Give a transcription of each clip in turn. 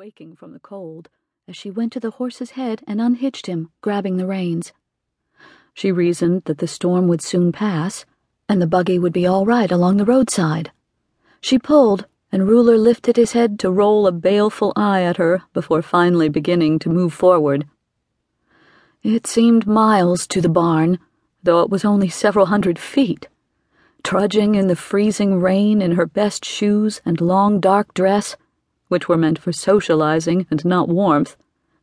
quaking from the cold as she went to the horse's head and unhitched him, grabbing the reins. She reasoned that the storm would soon pass and the buggy would be all right along the roadside. She pulled, and Ruler lifted his head to roll a baleful eye at her before finally beginning to move forward. It seemed miles to the barn, though it was only several hundred feet. Trudging in the freezing rain in her best shoes and long dark dress, which were meant for socializing and not warmth,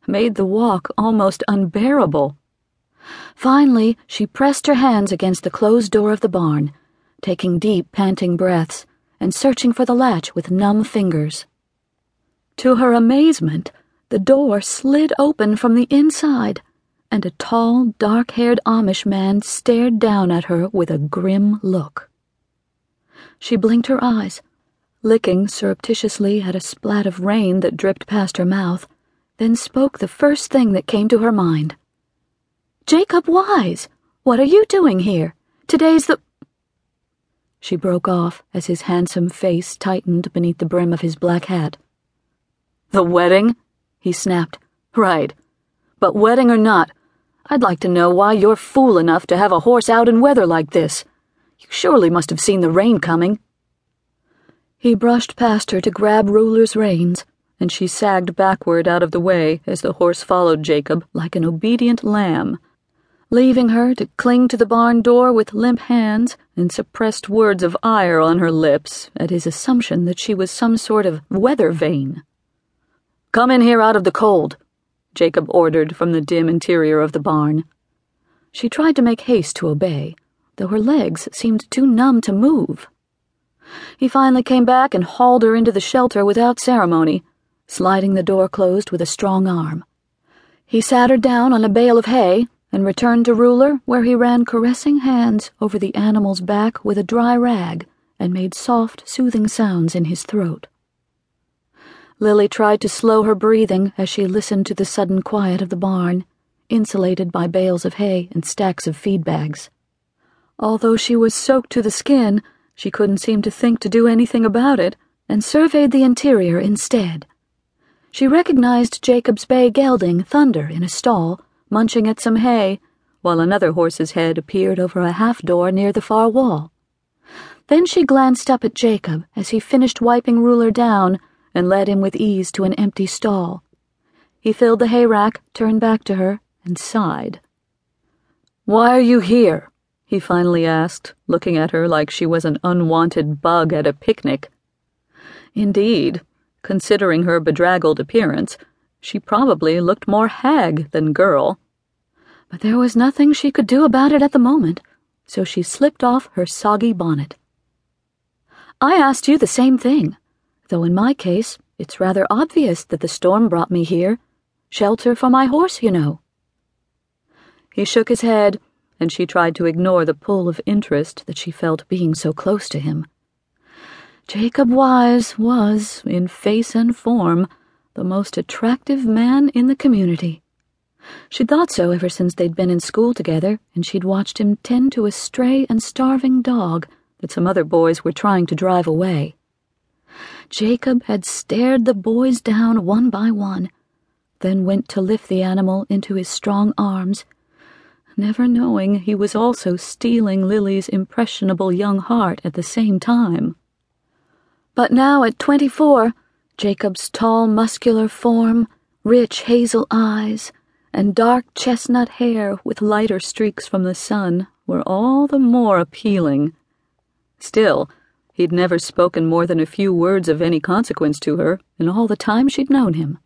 made the walk almost unbearable. Finally, she pressed her hands against the closed door of the barn, taking deep, panting breaths and searching for the latch with numb fingers. To her amazement, the door slid open from the inside, and a tall, dark haired Amish man stared down at her with a grim look. She blinked her eyes, licking surreptitiously at a splat of rain that dripped past her mouth, then spoke the first thing that came to her mind. Jacob Wyse, what are you doing here? Today's the. She broke off as his handsome face tightened beneath the brim of his black hat. The wedding? he snapped. Right. But wedding or not, I'd like to know why you're fool enough to have a horse out in weather like this. You surely must have seen the rain coming. He brushed past her to grab Ruler's reins, and she sagged backward out of the way as the horse followed Jacob like an obedient lamb, leaving her to cling to the barn door with limp hands and suppressed words of ire on her lips at his assumption that she was some sort of weather vane. Come in here out of the cold, Jacob ordered from the dim interior of the barn. She tried to make haste to obey, though her legs seemed too numb to move. He finally came back and hauled her into the shelter without ceremony, sliding the door closed with a strong arm. He sat her down on a bale of hay and returned to Ruler, where he ran caressing hands over the animal's back with a dry rag and made soft, soothing sounds in his throat. Lilly tried to slow her breathing as she listened to the sudden quiet of the barn, insulated by bales of hay and stacks of feed bags. Although she was soaked to the skin, she couldn't seem to think to do anything about it and surveyed the interior instead. She recognized Jacob's bay gelding, Thunder, in a stall, munching at some hay, while another horse's head appeared over a half door near the far wall. Then she glanced up at Jacob as he finished wiping Ruler down and led him with ease to an empty stall. He filled the hay rack, turned back to her, and sighed. Why are you here? He finally asked, looking at her like she was an unwanted bug at a picnic. Indeed, considering her bedraggled appearance, she probably looked more hag than girl. But there was nothing she could do about it at the moment, so she slipped off her soggy bonnet. I asked you the same thing, though in my case it's rather obvious that the storm brought me here. Shelter for my horse, you know. He shook his head and she tried to ignore the pull of interest that she felt being so close to him. Jacob Wyse was, in face and form, the most attractive man in the community. She'd thought so ever since they'd been in school together, and she'd watched him tend to a stray and starving dog that some other boys were trying to drive away. Jacob had stared the boys down one by one, then went to lift the animal into his strong arms never knowing he was also stealing Lilly's impressionable young heart at the same time. But now at twenty four, Jacob's tall, muscular form, rich hazel eyes, and dark chestnut hair with lighter streaks from the sun were all the more appealing. Still, he'd never spoken more than a few words of any consequence to her in all the time she'd known him.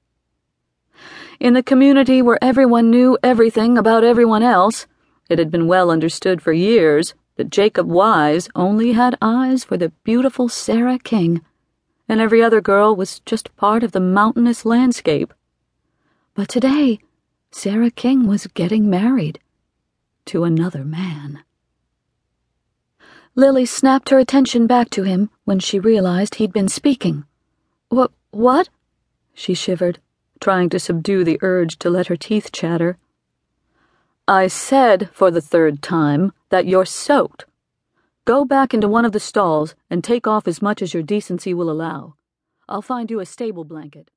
In the community where everyone knew everything about everyone else, it had been well understood for years that Jacob Wyse only had eyes for the beautiful Sarah King, and every other girl was just part of the mountainous landscape. But today, Sarah King was getting married to another man. Lilly snapped her attention back to him when she realized he'd been speaking. What? What? She shivered trying to subdue the urge to let her teeth chatter. I said for the third time that you're soaked. Go back into one of the stalls and take off as much as your decency will allow. I'll find you a stable blanket.